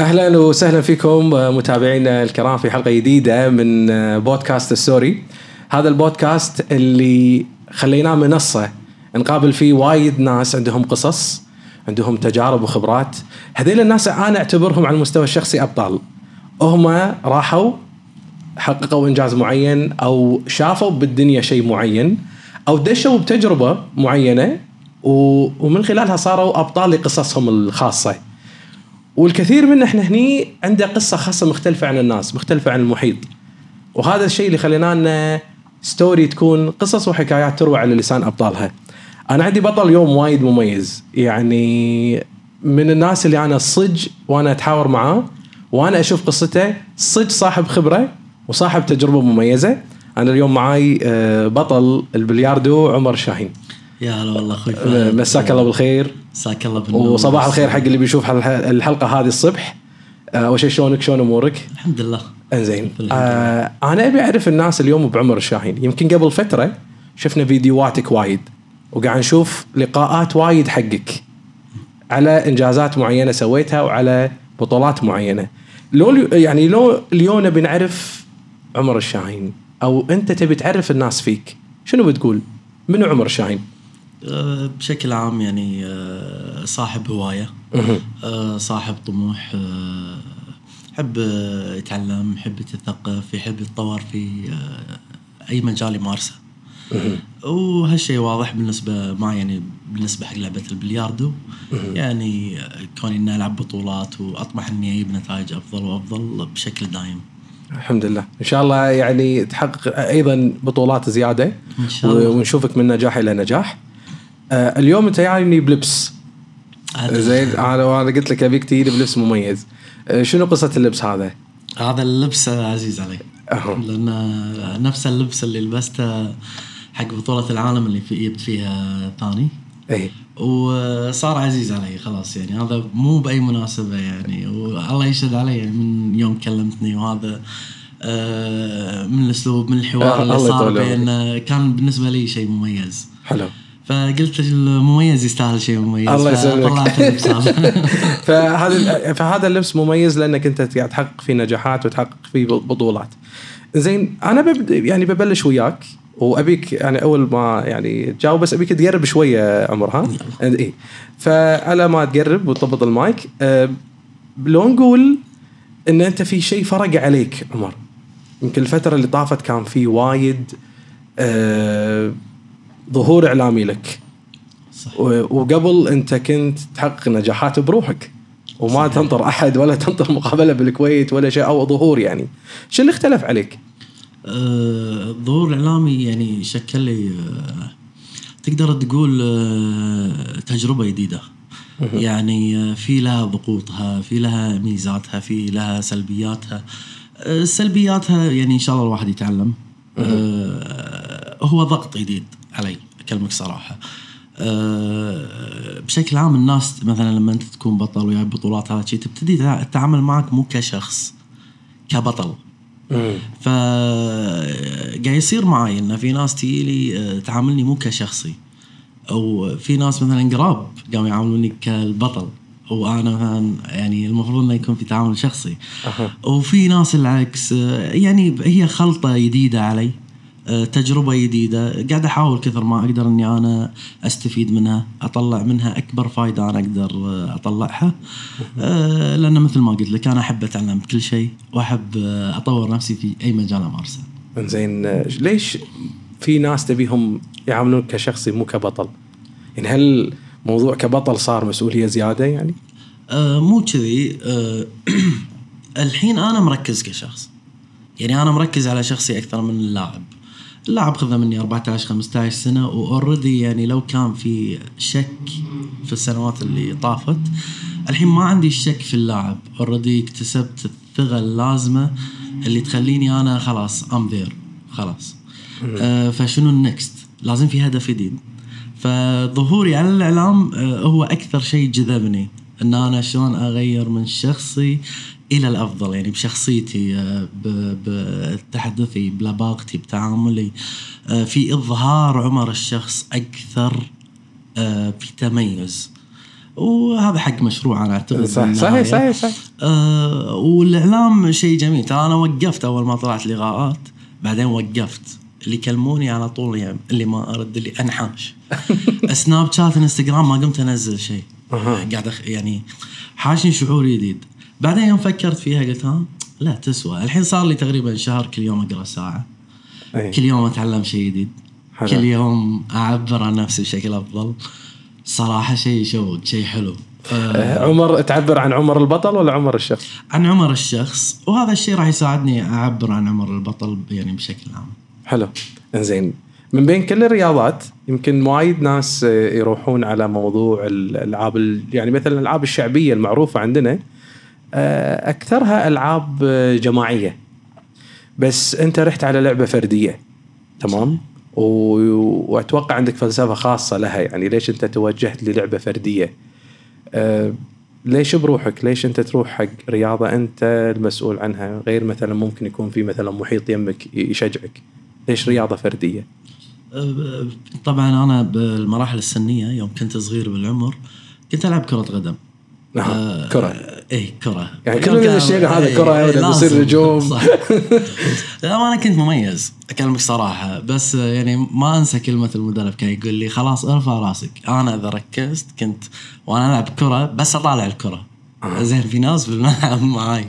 أهلا وسهلا فيكم متابعينا الكرام في حلقة جديدة من بودكاست السوري. هذا البودكاست اللي خليناه منصة. نقابل فيه وايد ناس عندهم قصص عندهم تجارب وخبرات. هذيل الناس أنا أعتبرهم على المستوى الشخصي أبطال. هم راحوا حققوا إنجاز معين أو شافوا بالدنيا شيء معين أو دشوا بتجربة معينة ومن خلالها صاروا أبطال لقصصهم الخاصة. والكثير منا إحنا هني عنده قصة خاصة مختلفة عن الناس مختلفة عن المحيط. وهذا الشيء اللي خلينا لنا ستوري تكون قصص وحكايات تروى على لسان أبطالها. أنا عندي بطل يوم وايد مميز. يعني من الناس اللي أنا صج وأنا أتحاور معاه وأنا أشوف قصته صج صاحب خبرة وصاحب تجربة مميزة. أنا اليوم معاي آه، بطل البلياردو عمر شاهين. يا هلا والله أخوي مساك الله بالخير. مساك الله بالنور. وصباح الخير حق اللي بيشوف الحلقة هذه الصبح. آه، أول شيء شلونك؟ شلون أمورك؟ الحمد لله. إنزين. آه أنا أبي أعرف الناس اليوم بعمر الشاهين يمكن قبل فترة شفنا فيديوهاتك وايد وقاعد نشوف لقاءات وايد حقك على إنجازات معينة سويتها وعلى بطولات معينة. لو يعني لو اليوم نبي نعرف عمر الشاهين أو أنت تبي تعرف الناس فيك شنو بتقول؟ منو عمر الشاهين؟ أه، بشكل عام يعني أه، صاحب هواية أه، صاحب طموح يحب يتعلم يحب يتثقف يحب يتطور في أي مجال يمارسه. وهالشيء واضح بالنسبة ما يعني بالنسبة حق لعبة البلياردو. يعني كوني إني ألعب بطولات وأطمح إني أجيب نتائج أفضل وأفضل بشكل دائم الحمد لله. إن شاء الله يعني تحقق أيضا بطولات زيادة. إن شاء الله. ونشوفك من نجاح إلى نجاح. آه اليوم انت يعني بلبس. زين أنا قلت لك ابيك تجيني بلبس مميز. آه شنو قصة اللبس هذا؟ هذا اللبس عزيز علي. أه. لأن نفس اللبس اللي لبسته حق بطولة العالم اللي في جبت فيها ثاني. اي وصار عزيز علي خلاص يعني. هذا مو بأي مناسبة يعني. والله يشهد علي يعني من يوم كلمتني وهذا آه من الأسلوب من الحوار اللي صار بين كان بالنسبة لي شيء مميز. حلو. فقلت المميز يستاهل شيء مميز. الله يسلمك. فهذا فهذا اللبس مميز لأنك أنت قاعد تحقق فيه نجاحات وتحقق فيه بطولات. زين أنا بب يعني ببلش وياك وأبيك يعني أول ما يعني تجاوب بس أبيك تقرب شوية عمر ها؟ اي فعلى ما تقرب وتضبط المايك. أه لو نقول إن أنت في شيء فرق عليك عمر. يمكن الفترة اللي طافت كان في وايد أه ظهور إعلامي لك. صح. وقبل أنت كنت تحقق نجاحات بروحك. وما صحيح. تنطر أحد ولا تنطر مقابلة بالكويت ولا شيء أو ظهور يعني. شو اللي اختلف عليك؟ الظهور آه، الاعلامي يعني شكل لي آه تقدر تقول آه تجربة جديدة. يعني آه في لها ضغوطها في لها ميزاتها في لها سلبياتها. آه، سلبياتها يعني إن شاء الله الواحد يتعلم. آه، هو ضغط جديد. علي أكلمك صراحة. بشكل عام الناس مثلا لما أنت تكون بطل وياي بطولات هذا تبتدي تتعامل معك مو كشخص كبطل. ف قاعد يصير معي انه في ناس تجي لي آه، تعاملني مو كشخصي. أو في ناس مثلا قراب قاموا يعاملوني كالبطل. وأنا مثلا يعني المفروض إنه يكون في تعامل شخصي. أه. وفي ناس العكس آه، يعني هي خلطة جديدة علي. تجربة جديدة. قاعد أحاول كثر ما أقدر أني أنا أستفيد منها أطلع منها أكبر فائدة أنا أقدر آه، أطلعها. آه، لأن مثل ما قلت لك أنا أحب أتعلم كل شيء وأحب أطور نفسي في أي مجال أمارسه. زين ليش في ناس تبيهم يعاملونك كشخصي مو كبطل؟ يعني هل موضوع كبطل صار مسؤولية زيادة يعني؟ آه مو كذي. آه الحين أنا مركز كشخص. يعني أنا مركز على شخصي أكثر من اللاعب. اللاعب خذه مني 14 15 سنة وأوريدي يعني لو كان في شك في السنوات اللي طافت الحين ما عندي شك في اللاعب. already اكتسبت الثقة اللازمة اللي تخليني أنا خلاص I'm there خلاص. آه فشنو ال next لازم في هدف جديد فظهوري على الإعلام آه هو أكثر شيء جذبني. إن أنا شلون أغير من شخصي إلى الأفضل يعني بشخصيتي آه، بتحدثي بلباقتي بتعاملي آه، في إظهار عمر الشخص أكثر آه، في تميز. وهذا حق مشروع أنا أعتقد صح. صحيح صحيح صحيح. آه والإعلام شيء جميل. ترى أنا وقفت أول ما طلعت لقاءات بعدين وقفت. اللي يكلموني على طول يعني اللي ما أرد اللي أنحاش. سناب شات انستغرام ما قمت أنزل شيء. قاعد. يعني حاشني شعور جديد. بعدين يوم فكرت فيها قلت ها لا تسوى. الحين صار لي تقريبا شهر كل يوم أقرأ ساعة. أي. كل يوم أتعلم شيء جديد. حلو. كل يوم أعبر عن نفسي بشكل أفضل. صراحة شيء يشوق شيء حلو. آه آه، عمر تعبر عن عمر البطل ولا عمر الشخص؟ عن عمر الشخص. وهذا الشيء راح يساعدني أعبر عن عمر البطل يعني بشكل عام. حلو. إنزين. من بين كل الرياضات يمكن وايد ناس آه، يروحون على موضوع الألعاب ال- يعني مثلا الألعاب الشعبية المعروفة عندنا أكثرها ألعاب آه، جماعية. بس أنت رحت على لعبة فردية تمام؟ و- وأتوقع عندك فلسفة خاصة لها يعني ليش أنت توجهت للعبة فردية؟ آه، ليش بروحك؟ ليش أنت تروح حق رياضة أنت المسؤول عنها؟ غير مثلا ممكن يكون في مثلا محيط يمك يشجعك. ليش رياضة فردية؟ أه، طبعا أنا بالمراحل السنية يوم كنت صغير بالعمر كنت ألعب كرة قدم. نعم آه، كرة. إيه كرة. يعني كل الشيء هذا إيه، كرة إيه، ولا بيصير لازم. نجوم. صح. لا أنا كنت مميز أكلمك صراحة بس آه، يعني ما أنسى كلمة المدرب كان يقول لي خلاص ارفع راسك. أنا إذا ركزت كنت وأنا ألعب كرة بس أطالع الكرة. زين في ناس بالملعب معاي.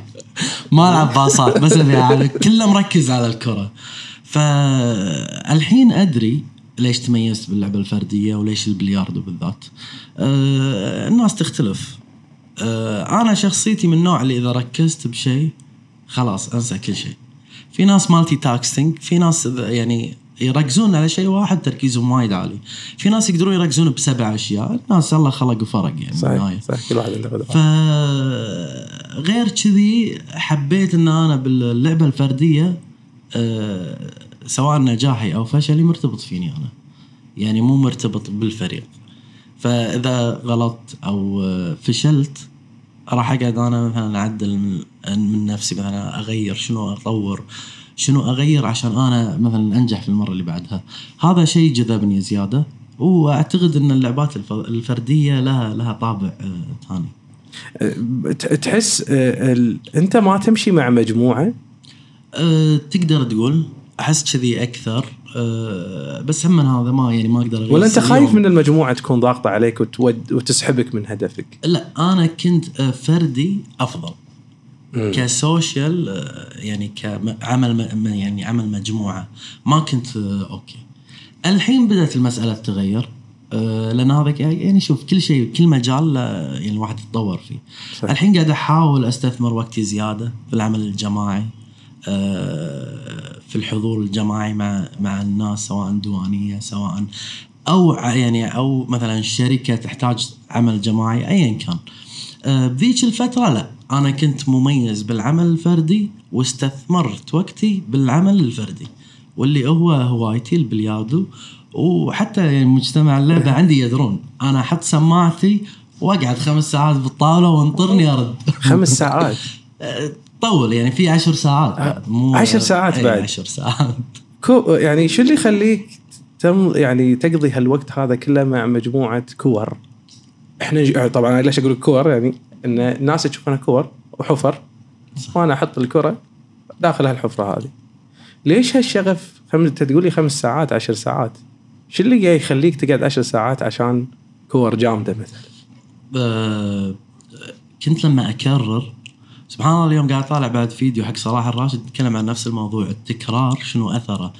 ما ألعب باصات بس أبي. كله مركز على الكرة. فالحين أدري ليش تميزت باللعبة الفردية وليش البلياردو بالذات. آه الناس تختلف. آه أنا شخصيتي من النوع اللي إذا ركزت بشيء خلاص أنسى كل شيء. في ناس multitasking في ناس يعني يركزون على شيء واحد تركيزهم وايد عالي. في ناس يقدرون يركزون بسبع أشياء الناس الله خلق وفرق يعني صحيح. صحيح كل واحد عنده فغير كذي حبيت إن أنا باللعبة الفردية آه، سواء نجاحي أو فشلي مرتبط فيني أنا. يعني مو مرتبط بالفريق. فإذا غلطت أو آه، فشلت راح أقعد أنا مثلا أعدل من, من نفسي مثلا أغير شنو أطور شنو أغير عشان أنا مثلا أنجح في المرة اللي بعدها. هذا شيء جذبني زيادة وأعتقد إن اللعبات الف- الفردية لها لها طابع آه، ثاني. أه، تحس ال- أنت ما تمشي مع مجموعة؟ أه تقدر تقول أحس كذي أكثر. بس هم هذا ما يعني ما أقدر ولا أنت اليوم. خايف من المجموعة تكون ضاغطة عليك وتود وتسحبك من هدفك لا أنا كنت آه، فردي أفضل مم. ك social آه، يعني كعمل يعني عمل مجموعة ما كنت آه، okay الحين بدأت المسألة تتغير آه، لأن هذا يعني شوف كل شيء كل مجال آه، يعني الواحد يتطور فيه صح. الحين قاعد أحاول أستثمر وقتي زيادة في العمل الجماعي آه، في الحضور الجماعي مع مع الناس سواء ديوانيه سواء أو يعني أو مثلا شركة تحتاج عمل جماعي ايا كان. آه، بذيك الفترة لا أنا كنت مميز بالعمل الفردي واستثمرت وقتي بالعمل الفردي واللي هو هوايتي البلياردو. وحتى يعني مجتمع اللعبه عندي يدرون أنا أحط سماعتي وأقعد خمس ساعات بالطاولة وانطرني أرد. خمس ساعات؟ أه، طول يعني في عشر ساعات. بعد مو عشر ساعات أي بعد. عشر ساعات. كو يعني شو اللي يخليك تم يعني تقضي هالوقت هذا كله مع مجموعة كور؟ إحنا ج- طبعا ليش أقول كور؟ يعني إن الناس تشوفنا كور وحفر وأنا أحط الكرة داخل هالحفرة هذه. ليش هالشغف؟ خم... أنت تقول لي خمس ساعات عشر ساعات. شو اللي قاعد يخليك تقعد عشر ساعات عشان كور جامدة مثلا؟ أه، كنت لما أكرر سبحان الله اليوم قاعد طالع بعد فيديو حق صلاح الراشد يتكلم عن نفس الموضوع التكرار شنو أثره؟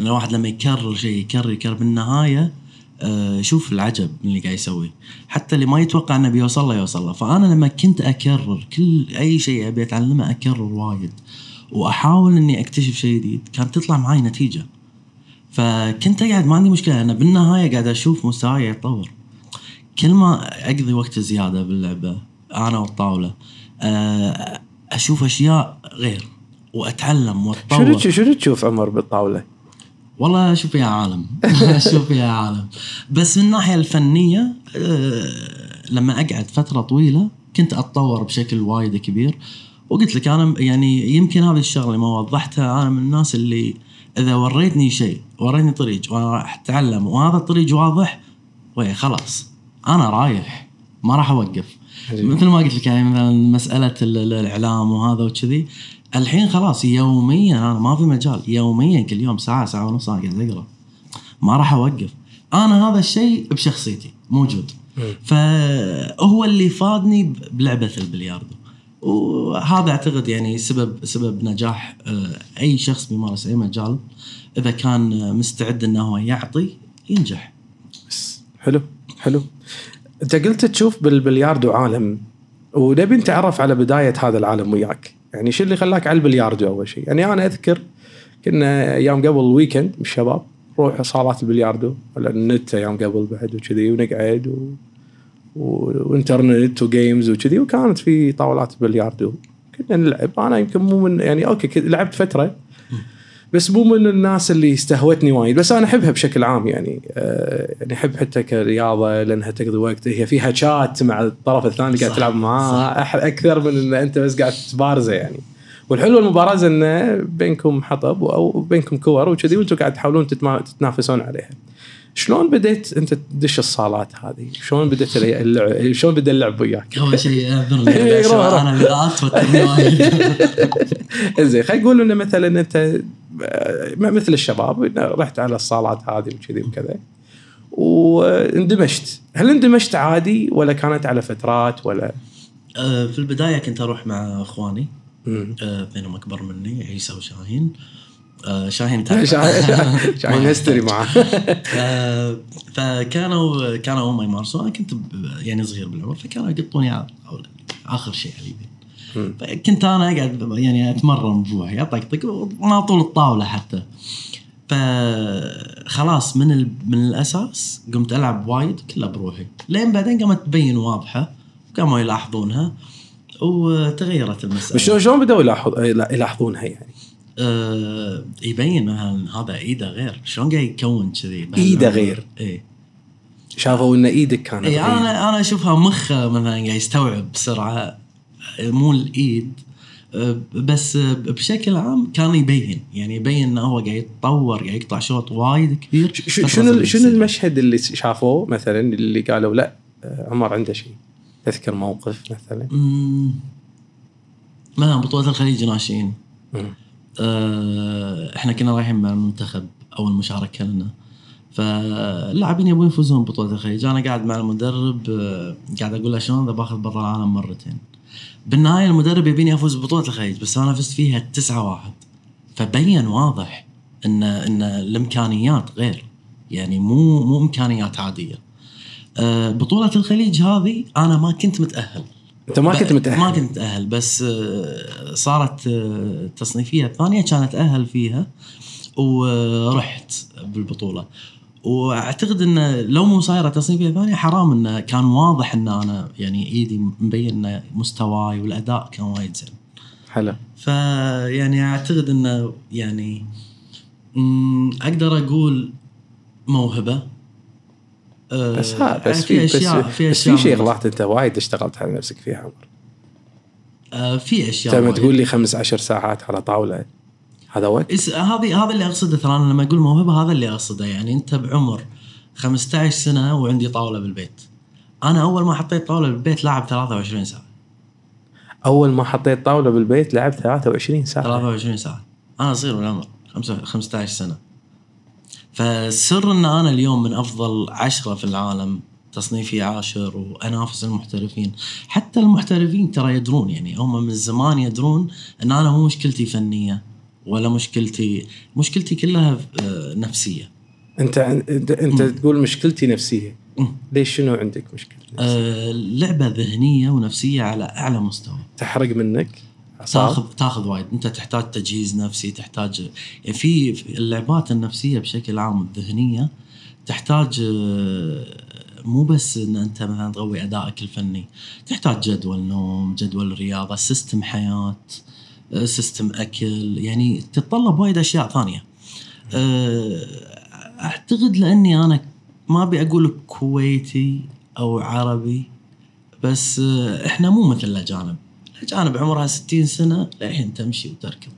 إن الواحد لما يكرر شيء يكرر يكرر بالنهاية أه، شوف العجب من اللي قاعد يسويه حتى اللي ما يتوقع إنه بيوصل له يوصل له. فأنا لما كنت أكرر كل أي شيء أبي أتعلمه أكرر وايد. وأحاول إني أكتشف شيء جديد. كانت تطلع معي نتيجة. فكنت أقعد ما عندي مشكلة. أنا بالنهاية قاعد أشوف مستواي يتطور. كل ما أقضي وقت زيادة باللعبة أنا والطاولة آه، أشوف أشياء غير وأتعلم شنو واتطور تش- شنو تشوف عمر بالطاولة؟ والله أشوف فيها عالم أشوف فيها عالم بس من الناحية الفنية آه، لما أقعد فترة طويلة كنت أتطور بشكل وايد كبير وقلت لك أنا يعني يمكن هذه الشغلة ما وضحتها أنا من الناس اللي إذا وريتني شيء وريتني طريق وأنا راح أتعلم وهذا الطريق واضح وي خلاص أنا رايح ما راح أوقف. مثل ما قلت لك يعني مثلا مسألة ال- ال- الإعلام وهذا وكذي الحين خلاص يوميا أنا ما في مجال يوميا كل يوم ساعة ساعة ونص أنا قاعد أقرأ. ما راح أوقف. أنا هذا الشيء بشخصيتي موجود. فهو اللي فادني بلعبة البلياردو. وهذا أعتقد يعني سبب سبب نجاح آه، أي شخص بيمارس أي مجال. إذا كان مستعد إنه هو يعطي ينجح. بس حلو حلو. أنت قلت تشوف بالبلياردو عالم ونبي نتعرف على بداية هذا العالم وياك. يعني شو اللي خلاك على البلياردو أول شيء؟ يعني أنا أذكر كنا أيام قبل ال weekend بالشباب نروح صالات البلياردو ولا النت أيام قبل بعد وكذي ونقعد و... و... وإنترنت و games وكذي وكانت في طاولات بلياردو. كنا نلعب. أنا يمكن مو من يعني okay لعبت فترة بس مو من الناس اللي استهوتني وايد بس أنا أحبها بشكل عام يعني. آه يعني أحب حتى كرياضة لانها تقضي وقت هي فيها شات مع الطرف الثاني اللي قاعد تلعب معاه أكثر من إن أنت بس قاعد تبارزه يعني. والحلو المبارزه إنه بينكم حطب أو بينكم كور وكذي وأنتم قاعد تحاولون تتنافسون عليها. شلون بديت انت تدش الصالات هذه؟ شلون بديت اللعب شلون بدأ اللعب وياك؟ أول شيء اعذرني إيه،. أنا بدايات توترني وايد زين خلينا نقول إنه مثلا أنت آه، مثل الشباب رحت على الصالات هذه وكذي وكذا واندمجت هل اندمجت عادي ولا كانت على فترات ولا آه، في البداية كنت أروح مع إخواني. آه، اثنينهم أكبر مني عيسى وشاهين آه، شاهين. شاهين شاهين هستري معاه فكانوا كانوا هم يمارسون أنا كنت يعني صغير بالعمر فكانوا يقطوني على آخر شيء على اليمين مم. فكنت أنا اقعد يعني أتمرن بروحي اطقطق وما طول الطاولة حتى فخلاص من ال... من الأساس قمت ألعب وايد كلها بروحي لين بعدين قامت تبين واضحة قاموا يلاحظونها وتغيرت المسألة شلون شلون يلاحظ يلاحظونها يعني؟ آه يبين مثلا هذا إيده غير. شلون قاعد يكون كذي؟ إيده غير. اي شافوا ان إيدك كانت اي. أنا أنا أشوفها مخه مثلا قاعد يستوعب بسرعة. مو الإيد. آه، بس بشكل عام كان يبين. يعني يبين إنه هو قاعد يتطور قاعد يقطع شوط وايد كبير. شنو شنو. المشهد اللي شافوه مثلا؟ اللي قالوا لا آه، عمر عنده شيء. تذكر موقف مثلا؟ أمم، مثلا بطولة الخليج ناشئين. إحنا كنا رايحين مع المنتخب أول مشاركة لنا. فاللاعبين يبون يفوزون ببطولة الخليج. أنا قاعد مع المدرب آه، قاعد أقول له شلون إذا باخذ بطل العالم مرتين. بالنهاية المدرب يبيني افوز ببطولة الخليج بس أنا فزت فيها 9 واحد. فبين واضح إن إن الإمكانيات غير. يعني مو مو إمكانيات عادية. آه، بطولة الخليج هذه أنا ما كنت متأهل. أنت ما كنت متأهل. ما كنت متأهل بس آه، صارت آه، تصنيفية الثانية كان أتأهل فيها ورحت بالبطولة. وأعتقد انه لو مو صايرة تصنيفية ثانية حرام انه كان واضح إن أنا يعني إيدي مبين انه مستواي والأداء كان وايد زين. حلو. فيعني أعتقد انه يعني أقدر أقول موهبة. آه، بس ها بس في بس, اشياء في بس في اشياء شغلات أنت وايد اشتغلت على نفسك فيها عمر. آه، في أشياء انت لما. تقول لي خمس عشر ساعات على طاولة. هذا وقت؟ هذه هذا اللي أقصده ترى أنا لما أقول موهبة هذا اللي أقصده. يعني أنت بعمر 15 سنة وعندي طاولة بالبيت. أنا أول ما حطيت طاولة بالبيت لاعب 23 ساعة. أول ما حطيت طاولة بالبيت لعبت 23 ساعة. 23 ساعة. أنا صغير بالعمر خمسة- 15 سنة. فالسر إن أنا اليوم من أفضل عشرة في العالم تصنيفي عاشر وأنافس المحترفين حتى المحترفين ترى يدرون يعني هم من زمان يدرون إن أنا مو مشكلتي فنية ولا مشكلتي مشكلتي كلها آه، نفسية أنت أنت, أنت تقول مشكلتي نفسية. ليش شنو عندك مشكلة نفسية؟ آه، لعبة ذهنية ونفسية على أعلى مستوى تحرق منك؟ تاخذ تاخذ وايد. انت تحتاج تجهيز نفسي تحتاج يعني في اللعبات النفسية بشكل عام الذهنية تحتاج آه، مو بس إن أنت مثلا تقوي أدائك الفني تحتاج جدول نوم جدول رياضة system حياة آه، system أكل يعني تتطلب وايد أشياء ثانية. آه، أعتقد لأني أنا ما أبي أقول كويتي أو عربي بس آه، إحنا مو مثل الأجانب. الاجانب عمرها 60 سنة للحين تمشي وتركض.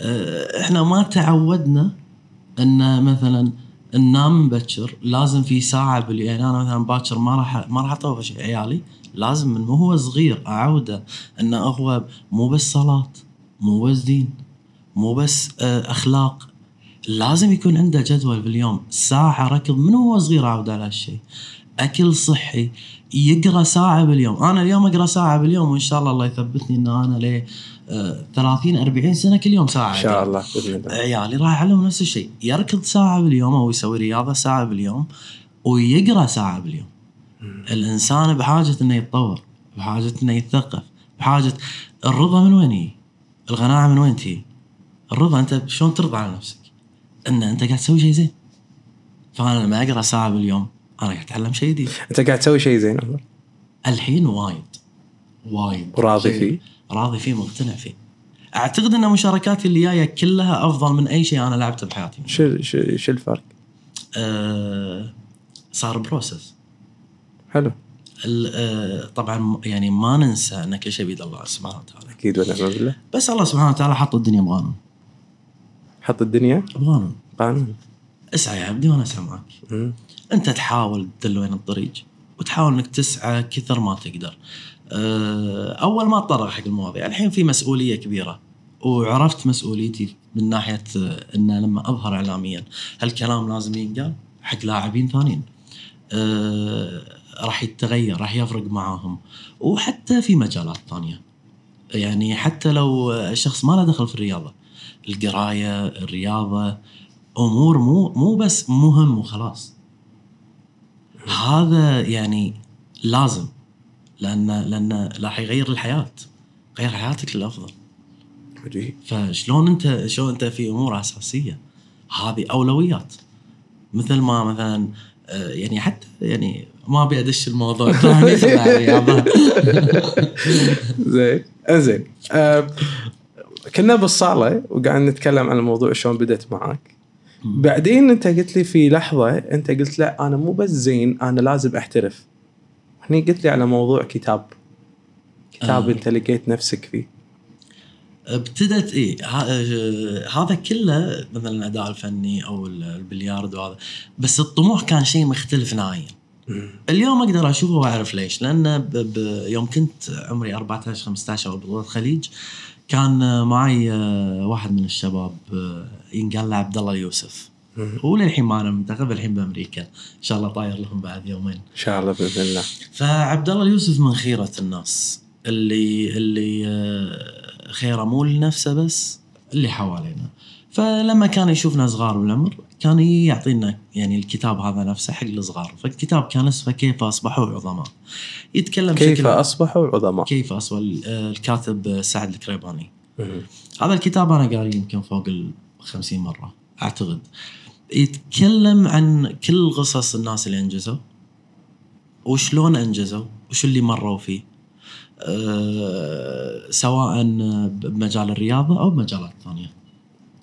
آه، إحنا ما تعودنا إن مثلا ننام مبكر لازم في ساعة باليوم يعني أنا مثلا باكر ما راح ما راح أطوف عيالي لازم من هو صغير أعوده انه هو مو بس صلاة مو بس دين مو بس آه، أخلاق. لازم يكون عنده جدول باليوم. ساعة ركض من هو صغير اعود على هالشيء؟ أكل صحي يقرأ ساعة باليوم. أنا اليوم أقرأ ساعة باليوم وإن شاء الله الله يثبتني إن أنا آه، 30 40 سنة كل يوم ساعة. إن شاء الله بإذن الله. عيالي راح اعلمهم نفس الشيء. يركض ساعة باليوم أو يسوي رياضة ساعة باليوم ويقرأ ساعة باليوم. الإنسان بحاجة إنه يتطور بحاجة إنه يتثقف بحاجة الرضا من وين يجي؟ القناعه من وين تجي؟ الرضا أنت شلون ترضى على نفسك؟ إن أنت قاعد تسوي شيء زين. فأنا لما أقرأ ساعة باليوم أنا قاعد أتعلم شيء جديد. أنت قاعد تسوي شيء زين عمر الحين وايد وايد. وراضي شيء- فيه؟ راضي فيه مقتنع فيه. أعتقد إن مشاركاتي اللي جاية كلها أفضل من أي شيء أنا لعبته بحياتي. شو شو شو الفرق؟ أه صار بروسس. حلو. آه، طبعا يعني ما ننسى إن كل شيء بيد الله سبحانه وتعالى. أكيد ونعم بالله. بس الله سبحانه وتعالى حط الدنيا بقانون حط الدنيا؟ بقانون قانون اسعى يا عبدي وأنا أسعى معك. انت تحاول تدل وين الطريق وتحاول انك تسعى كثر ما تقدر. أه، اول ما تطرق حق المواضيع الحين في مسؤولية كبيرة وعرفت مسؤوليتي من ناحية أه، إن لما أظهر اعلاميا هالكلام لازم ينقال حق لاعبين ثانيين. أه، راح يتغير راح يفرق معاهم وحتى في مجالات ثانية. يعني حتى لو الشخص ما له دخل في الرياضة القراية الرياضة أمور مو مو بس مهم وخلاص. هذا يعني لازم لأن لأن راح يغير الحياة غير حياتك للأفضل. عجيب. فشلون انت شلون أنت في أمور أساسية؟ هذه أولويات. مثل ما مثلا آه، يعني حتى يعني ما أبي أدش الموضوع زين. انزين آه كنا بالصالة وقاعد نتكلم عن الموضوع شلون بدت معك بعدين انت قلت لي في لحظة انت قلت لا أنا مو بس زين أنا لازم أحترف. هني قلت لي على موضوع كتاب. كتاب آه. انت لقيت نفسك فيه. ابتدت ه- آه، هذا كله مثلا الاداء الفني أو ال- البلياردو وهذا بس الطموح كان شيء مختلف نهائيا. اليوم أقدر أشوفه وأعرف ليش. لأن. يوم كنت عمري 14 15 أو بطولة الخليج كان معي آه، واحد من الشباب آه، ينقال له عبد الله اليوسف هو للحين معنا منتخب الحين بأمريكا. إن شاء الله طاير لهم بعد يومين. إن شاء الله بإذن الله. فعبد الله اليوسف من خيرة الناس. اللي اللي آه، خيره مو لنفسه بس اللي حوالينا. فلما كان يشوفنا صغار بالعمر كان يعطينا يعني الكتاب هذا نفسه حق الصغار. فالكتاب كان اسمه كيف أصبحوا عظماء. يتكلم كيف بشكل أصبحوا عظماء؟ كيف أصبح آه، الكاتب سعد الكريباني. هذا الكتاب أنا قاري يمكن فوق ال 50 مرة أعتقد. يتكلم عن كل قصص الناس اللي أنجزوا وشلون أنجزوا وشو اللي مروا فيه. أه سواء بمجال الرياضة أو بمجالات ثانية.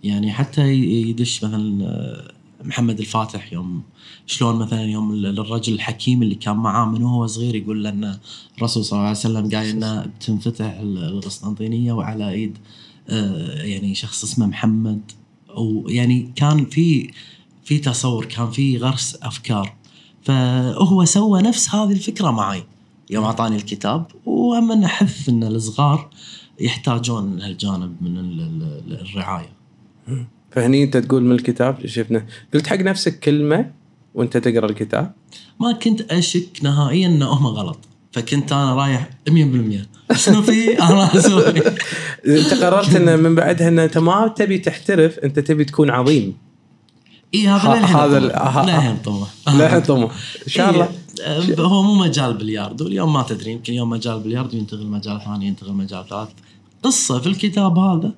يعني حتى يدش مثلا آه، محمد الفاتح يوم شلون مثلا يوم ال- الرجل الحكيم اللي كان معاه من وهو صغير يقول له إن الرسول صلى الله عليه وسلم قال انه بتنفتح ال- القسطنطينية وعلى إيد آه، يعني شخص اسمه محمد. ويعني كان في في تصور كان في غرس أفكار. فهو سوى نفس هذه الفكرة معي. يوم أعطاني الكتاب وهم انه حث إن الصغار يحتاجون هالجانب من ال- ال- الرعاية. فهني انت تقول من الكتاب شفنا قلت حق نفسك كلمة وانت تقرأ الكتاب. ما كنت أشك نهائيا إن هم غلط. فكنت أنا رايح 100% شنو في؟ أنا أسوي. أنت قررت إن من بعدها إن أنت ما تبي تحترف أنت تبي تكون عظيم. اي هذا للحين هذا للحين طموح. لا طموح. إن شاء الله. إيه، هو مو مجال بلياردو. اليوم ما تدري يمكن يوم مجال بلياردو ينتقل مجال ثاني ينتقل مجال ثالث. قصة في الكتاب هذا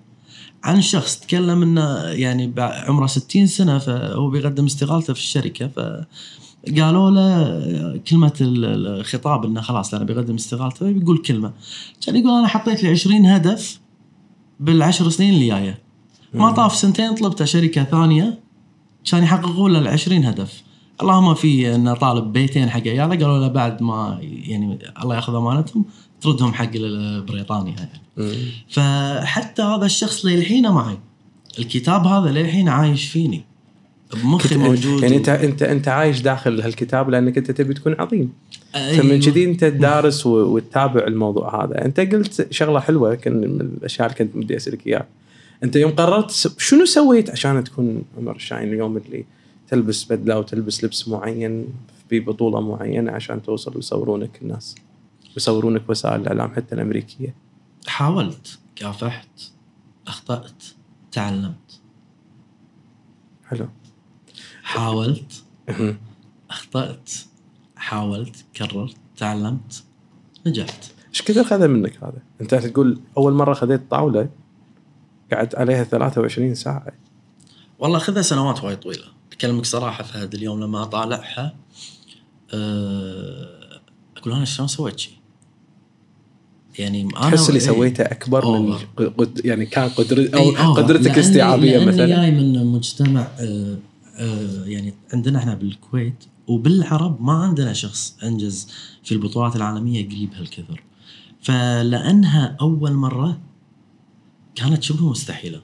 عن شخص تكلم إنه يعني عمره 60 سنة فهو بيقدم استقالته في الشركة فقالوا له كلمة ال- الخطاب إنه خلاص أنا بيقدم استقالته بيقول كلمة. كان يقول أنا حطيت لي 20 هدف بالعشر سنين اللي جاية ما طاف سنتين طلبت شركة ثانية كان يحققوا له ال 20 هدف. اللهم في إنه طالب بيتين حق عياله قالوا له بعد ما يعني الله يأخذ أمانتهم تردهم حق بريطانيا يعني. فحتى هذا الشخص للحين معي. الكتاب هذا للحين عايش فيني. بمخي موجود يعني و- انت انت انت عايش داخل هالكتاب لأنك انت تبي تكون عظيم. أيوة. فمن كذي انت تدارس وتتابع الموضوع هذا. انت قلت شغلة حلوة كان من الأشياء اللي كنت بدي أسألك إياها. انت يوم قررت شنو سويت عشان تكون عمر الشاهين اليوم اللي تلبس بدلة وتلبس لبس معين في بطولة معينة عشان توصل ويصورونك الناس؟ يصورونك وسائل الإعلام حتى الأمريكية. حاولت كافحت أخطأت تعلمت. حلو. حاولت أخطأت حاولت كررت تعلمت نجحت. إيش كثر خذ منك هذا؟ أنت تقول أول مرة خذيت طاولة قعدت عليها 23 ساعة. والله خذها سنوات وايد طويلة. أكلمك صراحة فهد اليوم لما أطالعها أه أقول أنا شلون سويت شيء يعني أنا تحس اللي إيه. سويته أكبر من. قد يعني كان قدر أو إي، أوفر. قدرتك الاستيعابيه مثلا جاي من مجتمع آه، آه، يعني عندنا إحنا بالكويت وبالعرب ما عندنا شخص أنجز في البطولات العالمية قريب هالكثر فلأنها أول مرة كانت شبه مستحيلة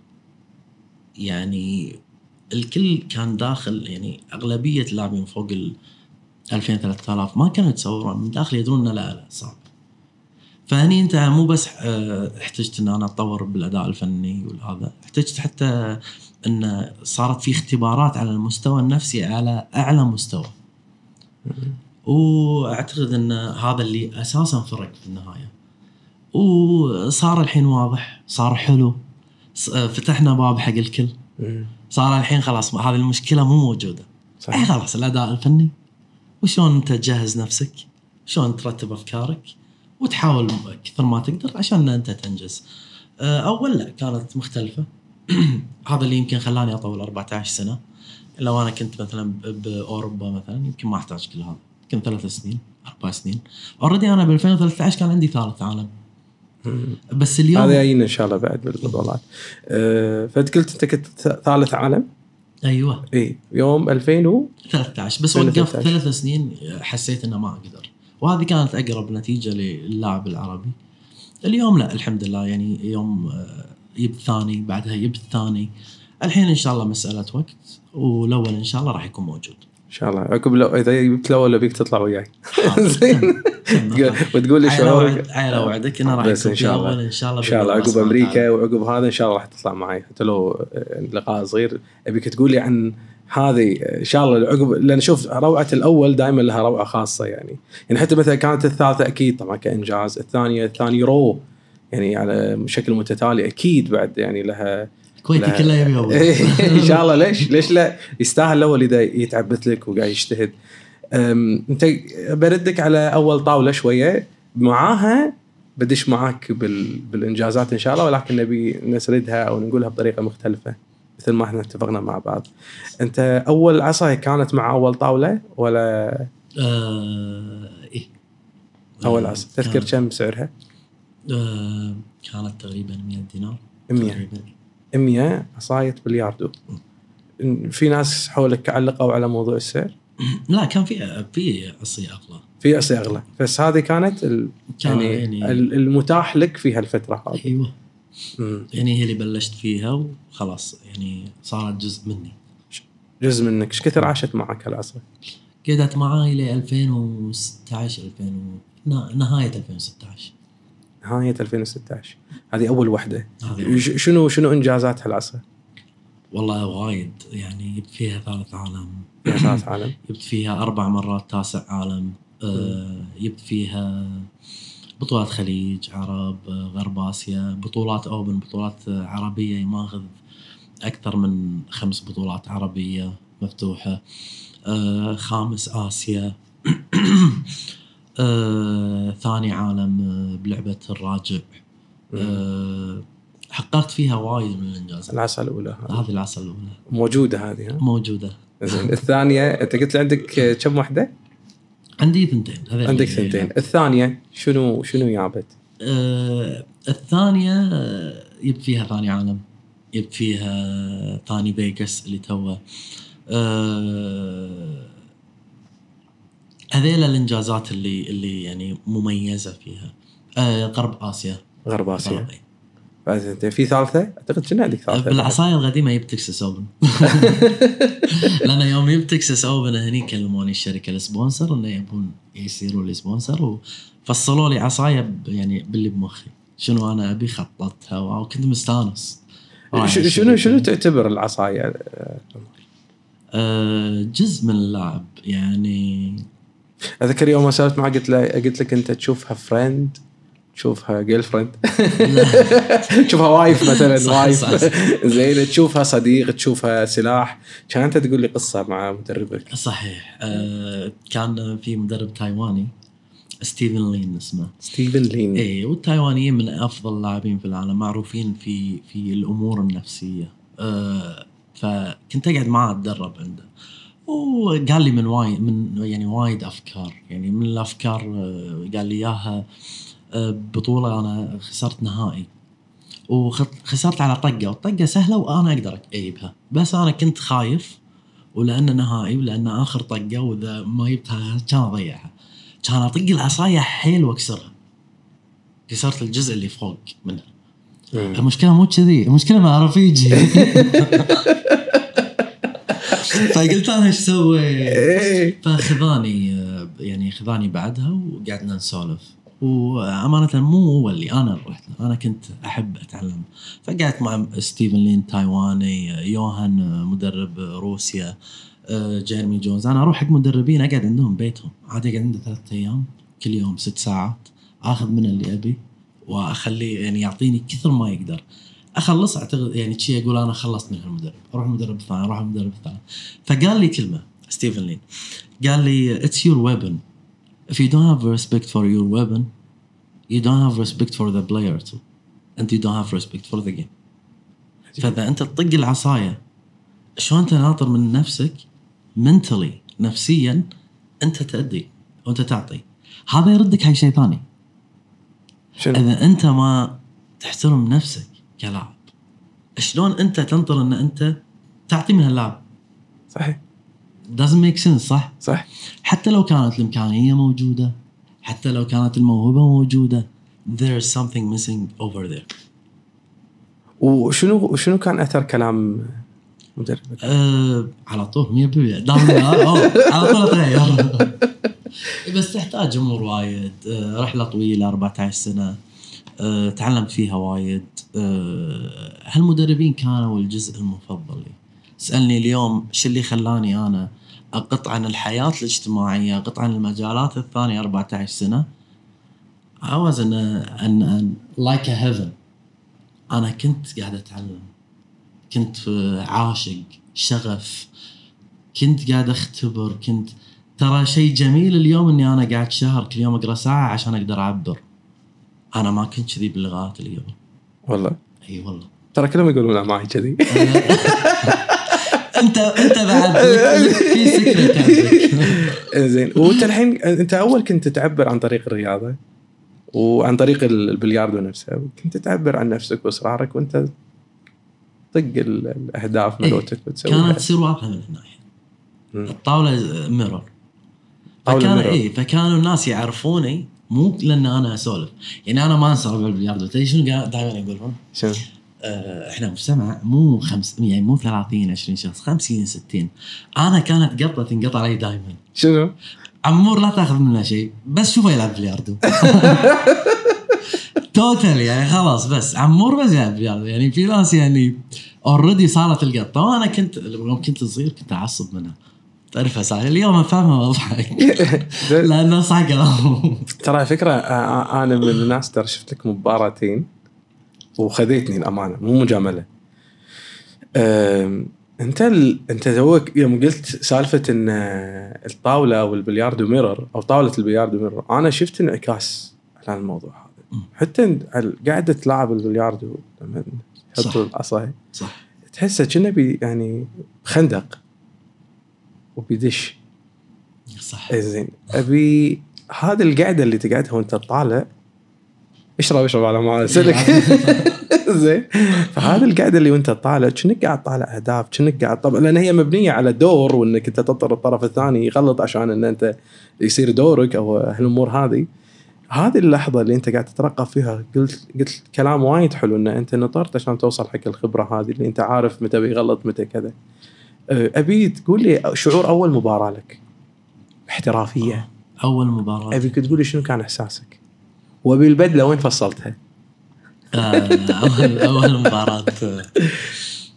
يعني الكل كان داخل يعني أغلبية اللاعبين فوق ال 2000 3000 ما كانوا يتصورون من داخل يدرون لا لا صعب فهني انت مو بس آه، احتجت إن أنا أتطور بالأداء الفني والهذا احتجت حتى إن صارت في اختبارات على المستوى النفسي على أعلى مستوى. وأعتقد إن هذا اللي أساسا فرق في النهاية. وصار الحين واضح صار حلو فتحنا باب حق الكل. صار الحين خلاص هذه المشكلة مو موجودة. صح. اي خلاص الأداء الفني. وشلون أنت تجهز نفسك؟ شلون ترتب أفكارك؟ وتحاول كثر ما تقدر عشان أنت تنجز. آه، اول لا كانت مختلفة. هذا اللي يمكن خلاني أطول 14 سنة. لو أنا كنت مثلا بأوروبا مثلا يمكن ما أحتاج كل هذا. يمكن ثلاث سنين أربع سنين. اوريدي أنا ب 2013 كان عندي ثالث عالم. بس اليوم هذا جايين إن شاء الله بعد بالبطولات أه فانت قلت أنت كنت ثالث عالم؟ أيوه. اي يوم 2000 و 13 بس 2013. وقفت ثلاث سنين حسيت إنه ما أقدر. وهذه كانت أقرب نتيجة للاعب العربي. اليوم لا الحمد لله. يعني يوم آه، جبت ثاني بعدها جبت ثاني. الحين إن شاء الله مسألة وقت والأول إن شاء الله راح يكون موجود. إن شاء الله. عقب لو إذا جبت الأول ابيك تطلع وياي. زين. وتقول لي شعورك عيل اوعدك إنه راح بس في شاء الله. إن شاء الله إن شاء الله. عقب أمريكا. وعقب هذا إن شاء الله راح تطلع معي حتى لو آه، لقاء صغير أبيك تقول لي عن هذه إن شاء الله عقب لأن شوف روعة الأول دائما لها روعة خاصة يعني. يعني حتى مثلا كانت الثالثة أكيد طبعا كإنجاز الثانية الثاني رو يعني على شكل متتالي أكيد بعد يعني لها كويتي لا. كله يبي أول. إن شاء الله. ليش؟ ليش لا؟ يستاهل الأول إذا يتعبث لك وقاعد يجتهد. أنت بردك على أول طاولة شوية. معاها بدش معاك بال... بالإنجازات إن شاء الله ولكن نبي نسردها أو نقولها بطريقة مختلفة. مثل ما إحنا اتفقنا مع بعض. انت أول عصا كانت مع أول طاولة ولا آه إيه أول آه، عصا؟ تذكر كم سعرها؟ آه كانت تقريبا 100 دينار 100 تقريبا 100 عصاية بلياردو. في ناس حولك علقوا على موضوع السعر؟ لا كان في في عصي أغلى في عصي أغلى بس هذه كانت ال... كان يعني, يعني- ال- المتاح لك في هالفترة هذه أيوه مم. يعني هي اللي بلشت فيها وخلاص يعني صارت جزء مني. جزء منك. إيش كثر عاشت معك هالعصا؟ قعدت معاي ل 2016 2000 و... نا- نهايه 2016 نهاية 2016 هذه أول وحدة. شنو شنو إنجازات هالعصا؟ والله وايد يعني جبت فيها ثالث عالم. ثالث عالم. جبت فيها أربع مرات تاسع عالم. آه جبت فيها بطولات خليج عرب غرب آسيا بطولات أوبن بطولات عربية ماخذ أكثر من خمس بطولات عربية مفتوحة. آه خامس آسيا. آه ثاني عالم آه، بلعبة الراجع. حققت فيها وايد من الانجازات العصا الأولى. هذه العصا الأولى. موجودة هذه ها؟ موجودة. زين الثانية أنت قلت لي عندك كم وحدة؟ عندي ثنتين عندك ثنتين. الثانية شنو شنو جابت؟ آه الثانية آه، جبت فيها ثاني عالم جبت فيها ثاني فيجاس اللي توه. آه هذيل الإنجازات اللي اللي يعني مميزة فيها. آه غرب آسيا. غرب آسيا. غرب- في ثالثة؟ أعتقد كنا عندك ثالثة. بالعصايه القديمة جبت Texas Open لأن يوم جبت Texas Open هني كلموني الشركة ال sponsor إنه يبون يصيروا لي sponsor وفصلوا لي عصاية يعني باللي بمخي. شنو أنا أبي؟ خططتها وكنت مستانس. شنو. شنو تعتبر العصاية؟ آه، جزء من اللعب يعني أذكر يوم ما سالت معك قلت له قلت لك أنت تشوفها friend تشوفها girlfriend تشوفها wife مثلا wife. زين تشوفها صديق تشوفها سلاح. كان أنت تقول لي قصة مع مدربك. صحيح. آه، كان في مدرب تايواني ستيفن لين اسمه. ستيفن لين. اي والتايوانيين من أفضل اللاعبين في العالم معروفين في في الأمور النفسية. أه فكنت أقعد معاه أتدرب عنده. وقال لي من وايد من يعني وايد أفكار. يعني من الأفكار آه، قال لي إياها آه، بطولة أنا خسرت نهائي. وخسرت على طقة والطقة سهلة وأنا أقدر أجيبها. بس أنا كنت خايف ولأنه نهائي ولأن آخر طقة وإذا ما جبتها كان أضيعها. كان أطق العصايه حيل وأكسرها. كسرت الجزء اللي فوق منها. مم. المشكلة مو كذي المشكلة مع رفيجي فقلت أنا إيش أسوي؟ إيه. فخذاني يعني خذاني بعدها وقعدنا نسولف. وأمانة مو هو اللي أنا رحت له أنا كنت أحب أتعلم. فقعدت مع ستيفن لين تايواني يوهان مدرب روسيا آه، جيرمي جونز. أنا أروح حق مدربين أقعد عندهم بيتهم. عادي اقعد عنده ثلاثة أيام كل يوم ست ساعات آخذ منه اللي أبي وأخليه يعني يعطيني كثر ما يقدر. أخلص أعتقد يعني شي أقول أنا خلصت من هالمدرب أروح المدرب الثاني أروح المدرب الثاني فقال لي كلمة ستيفن لين. قال لي it's your weapon. If you don't have respect for your weapon you don't have respect for the player too. And you don't have respect for the game. فإذا أنت تطق العصاية شلون انت ناطر من نفسك منتلي نفسيا أنت تأدي وأنت تعطي. هذا يردك حق شيء ثاني. شنو؟ إذا أنت ما تحترم نفسك كلاعب شلون أنت تنطر إن أنت تعطي من هاللاعب؟ صحيح. Doesn't make sense صح؟ صح. حتى لو كانت الإمكانية موجودة حتى لو كانت الموهبة موجودة there is something missing over there. وشنو وشنو كان أثر كلام مدربك؟ أه على طول 100% دام أوه، على طول أتغير. بس تحتاج أمور وايد. أه رحلة طويلة 14 سنة. أه تعلمت فيها وايد. أه هالمدربين كانوا الجزء المفضل لي. اسالني اليوم شو اللي خلاني أنا أقط عن الحياة الاجتماعية أقط عن المجالات الثانية 14 سنة؟ I was in a, in, in like a heaven. أنا كنت قاعد أتعلم. كنت عاشق شغف. كنت قاعد أختبر. كنت ترى شيء جميل اليوم إني أنا قاعد شهر كل يوم أقرأ ساعة عشان أقدر أعبر. أنا ما كنت كذي باللغات اللي قبل والله. إي والله. ترى كلهم يقولون معي كذي. انت انت بعد في سكرت زين وانت الحين انت أول كنت تعبر عن طريق الرياضة وعن طريق ال- البلياردو نفسه كنت تعبر عن نفسك واصرارك وأنت طق ال- الأهداف إيه. مالتك وتسوي كانت تصير واضحة من الناحيه. الطاولة ميرور فكان. اي فكانوا الناس يعرفوني مو لأن أنا أسولف. يعني أنا ما انسى ربع البلياردو تدري شنو دائما يقولون؟ شنو؟ آه، إحنا مجتمع مو خمس يعني مو 30 20 شخص 50 60 أنا كانت قطة تنقطع علي دائما شنو؟ عمور لا تأخذ منه شيء بس شوفه يلعب بلياردو. total يعني خلاص بس عمور بس يلعب بلياردو. يعني في ناس يعني already صارت القطة وأنا كنت يوم كنت صغير كنت أعصب منها. تعرفها صح اليوم افهمها وأضحك. لأنه صح كلامهم ترى فكرة أنا من الناس ترى شفت لك مباراتين وخذيتني الأمانة مو مجاملة. أنت ال... أنت توك يوم قلت سالفة إن الطاولة أو البلياردو mirror أو طاولة البلياردو mirror أنا شفت انعكاس على الموضوع هذا. حتى قاعدة تلعب البلياردو لما. تحط العصا صح تحسه كأنه بي يعني خندق وبيدش صح إيه زين أبي هذه القعده اللي تقعدها وأنت طالع اشرب اشرب على ما سلك زين. فهذه القعدة اللي وانت طالع كأنك قاعد طالع أهداف كأنك قاعد طبعا لأن هي مبنية على دور وإنك أنت تنطر الطرف الثاني يغلط عشان إن أنت يصير دورك أو هالأمور هذه. هذه اللحظة اللي أنت قاعد تترقب فيها قلت قلت كلام وايد حلو إن أنت نطرت عشان توصل حق الخبرة هذه اللي أنت عارف متى بيغلط متى كذا. أه، أبي تقول لي شعور أول مباراة لك. احترافية. أول مباراة. ابيك تقول لي شنو كان إحساسك؟ وابي البدله وين فصلتها. آه، اول أول مباراه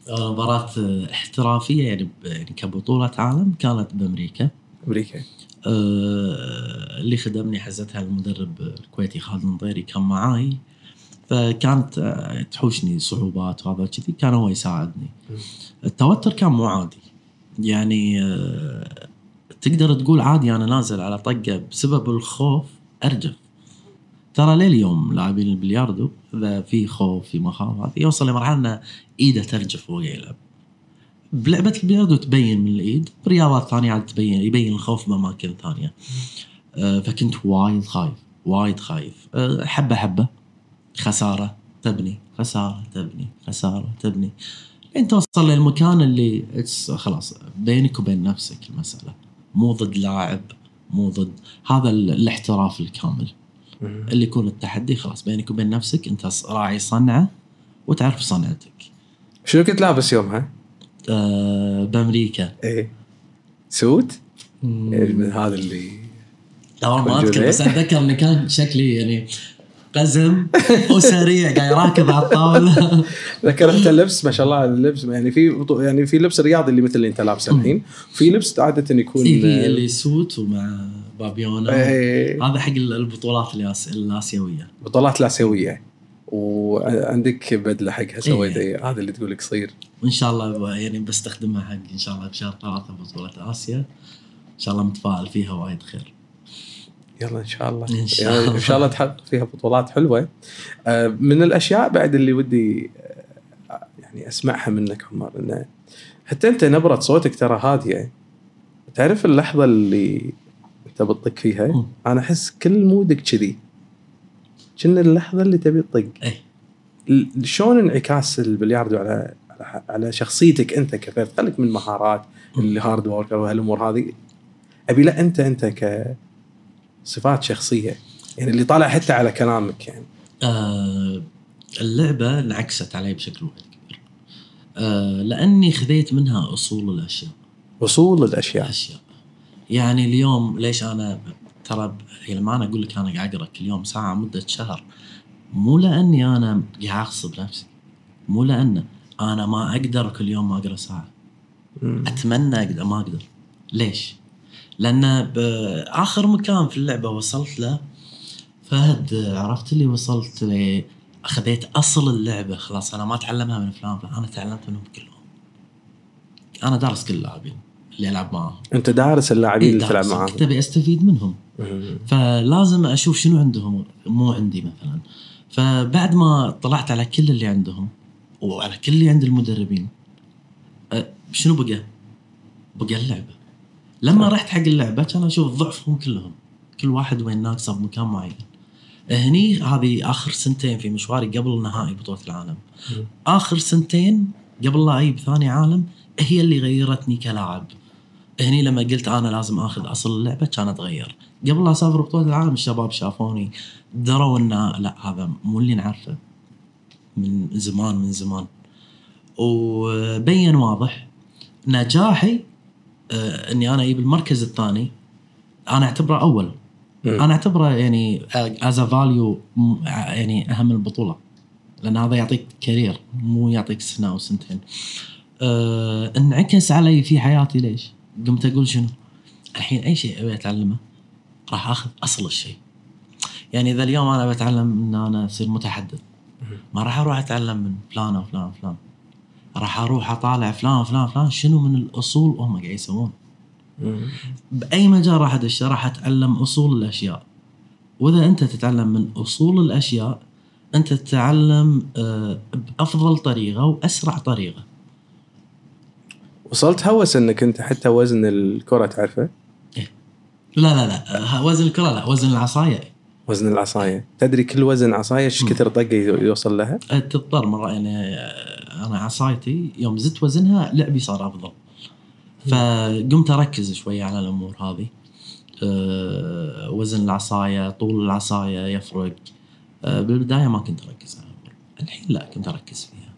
أول مباراة احترافية يعني يعني كبطولة عالم كانت بأمريكا. أمريكا. آه، اللي خدمني حزتها المدرب الكويتي خالد المطيري كان معاي. فكانت آه، تحوشني صعوبات وهذا كذي كان هو يساعدني. التوتر كان مو عادي. يعني آه، تقدر تقول عادي أنا نازل على طقة بسبب الخوف أرجف. ترى لليوم لاعبين البلياردو إذا في خوف في مخاوف يوصل لمرحلة إن إيده ترجف وهو يلعب. بلعبة البلياردو تبين من الإيد برياضات ثانية عاد تبين يبين الخوف بأماكن ثانية. آه، فكنت وايد خايف وايد خايف. آه، حبة حبة. خسارة تبني خسارة تبني خسارة تبني. لين توصل للمكان اللي خلاص بينك وبين نفسك المسألة. مو ضد لاعب مو ضد هذا ال- الاحتراف الكامل. اللي يكون التحدي خلاص بينك وبين نفسك انت راعي صنعة وتعرف صنعتك شنو كنت لابس يومها؟ آه بأمريكا إيه سوت؟ إيه، من هذا اللي لا والله ما أذكر. بس أتذكر اني كان شكلي يعني قزم وسريع قاعد راكض على الطاولة. ذكر انت اللبس ما شاء الله اللبس. يعني في يعني في لبس رياضي اللي مثل اللي انت لابسه الحين. في لبس عادة يكون في في اللي سوت ومع بابيونا. إيه، هذا حق البطولات الآسيوية. بطولات الآسيوية. وعندك بدلة حقها سويتها إيه. هذا اللي تقول قصير وإن شاء الله يعني بستخدمها حق إن شاء الله بشهر ثلاثة بطولة آسيا. إن شاء الله متفائل فيها وايد خير. يلا إن شاء الله. إن شاء يعني الله. إن شاء الله تحقق فيها بطولات حلوة. آه، من الأشياء بعد اللي ودي آه، يعني أسمعها منك عمر إنه حتى أنت نبرة صوتك ترى هادية. تعرف اللحظة اللي أنت بتطق فيها. أنا أحس كل مودك كذي. كنا اللحظة اللي تبي تطق. ال- شلون انعكاس البلياردو على على- شخصيتك أنت كفرد خليك من مهارات ال hard worker وهالامور هذه. أبي لا أنت أنت كصفات شخصية. يعني اللي طالع حتى على كلامك يعني. آه اللعبة انعكست علي بشكل وايد كبير. آه لأني خذيت منها أصول الأشياء. أصول الأشياء. اشياء يعني اليوم ليش أنا ترى ب- يعني لما أنا أقول لك أنا قاعد اقرا كل يوم ساعة مدة شهر. مو لأني أنا قاعد أغصب نفسي. مو لأن أنا ما أقدر كل يوم ما أقرأ ساعة. أتمنى أقدر ما أقدر. ليش؟ لأن باخر مكان في اللعبة وصلت له فهد عرفت اللي وصلت ل اخذت أصل اللعبة خلاص أنا ما اتعلمها من فلان أنا تعلمت منهم كلهم أنا دارس كل اللاعبين اللي العب معاهم أنت دارس اللاعبين اللي تلعب دارس. معاهم تبي أستفيد منهم. فلازم أشوف شنو عندهم مو عندي مثلا فبعد ما طلعت على كل اللي عندهم وعلى كل اللي عند المدربين أه، شنو بقى؟ بقى اللعبة لما رحت حق اللعبة كان أشوف ضعفهم كلهم. كل واحد وين ناقصه بمكان معين. هني هذه آخر سنتين في مشواري قبل نهائي بطولة العالم. آخر سنتين قبل لا أجيب ثاني عالم هي اللي غيرتني كلاعب. هني لما قلت أنا لازم آخذ أصل اللعبة كان اتغير قبل لا أسافر بطولة العالم الشباب شافوني دروا ان لا هذا مو اللي نعرفه. من زمان من زمان. وبين واضح نجاحي إني أنا أجيب المركز الثاني أنا أعتبره أول مم. أنا أعتبره يعني as value يعني أهم من البطولة لأن هذا يعطيك career مو يعطيك سنة أو سنتين أه انعكس علي في حياتي ليش؟ قمت أقول شنو؟ الحين أي شيء أبي أتعلمه راح آخذ أصل الشيء. يعني إذا اليوم أنا بتعلم إن أنا أصير متحدث ما راح أروح أتعلم من فلان وفلان وفلان راح أروح اطالع فلان وفلان وفلان شنو من الاصول؟ هم قاعد يسوون. بأي مجال راح ادش؟ راح اتعلم اصول الاشياء. وإذا أنت تتعلم من أصول الأشياء أنت تتعلم آه، بأفضل طريقة وأسرع طريقة. وصلت هوس إنك أنت حتى وزن الكرة تعرفه؟ لا لا لا. آه، وزن الكرة لا وزن العصاية. وزن العصاية. تدري كل وزن عصاية إيش. كثر طقة يوصل لها؟ آه، تضطر مرة يعني آه، أنا عصايتي يوم زدت وزنها لعبي صار أفضل. فقمت أركز شوية على الأمور هذه. آه، وزن العصاية طول العصاية يفرق. آه، بالبداية ما كنت أركز على الأمور. الحين لا كنت أركز فيها.